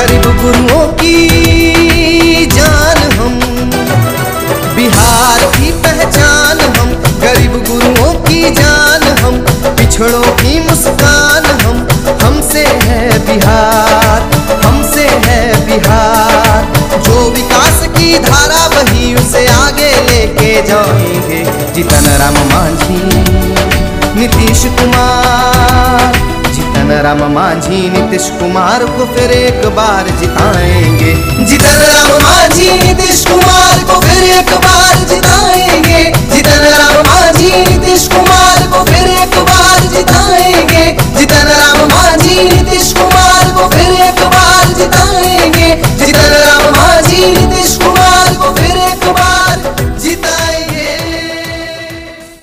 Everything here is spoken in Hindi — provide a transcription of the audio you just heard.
गरीब गुरुओं की जान हम। बिहार की पहचान हम, गरीब गुरुओं की जान हम, पिछड़ों की मुस्कान हम। हमसे है बिहार, हमसे है बिहार। जो विकास की धारा वही उसे आगे लेके जाएँगे। जितन राम मांझी, नीतीश कुमार राम माझी नीतीश कुमार को फिर एक बार जिताएँगे जितन राम माझी नीतीश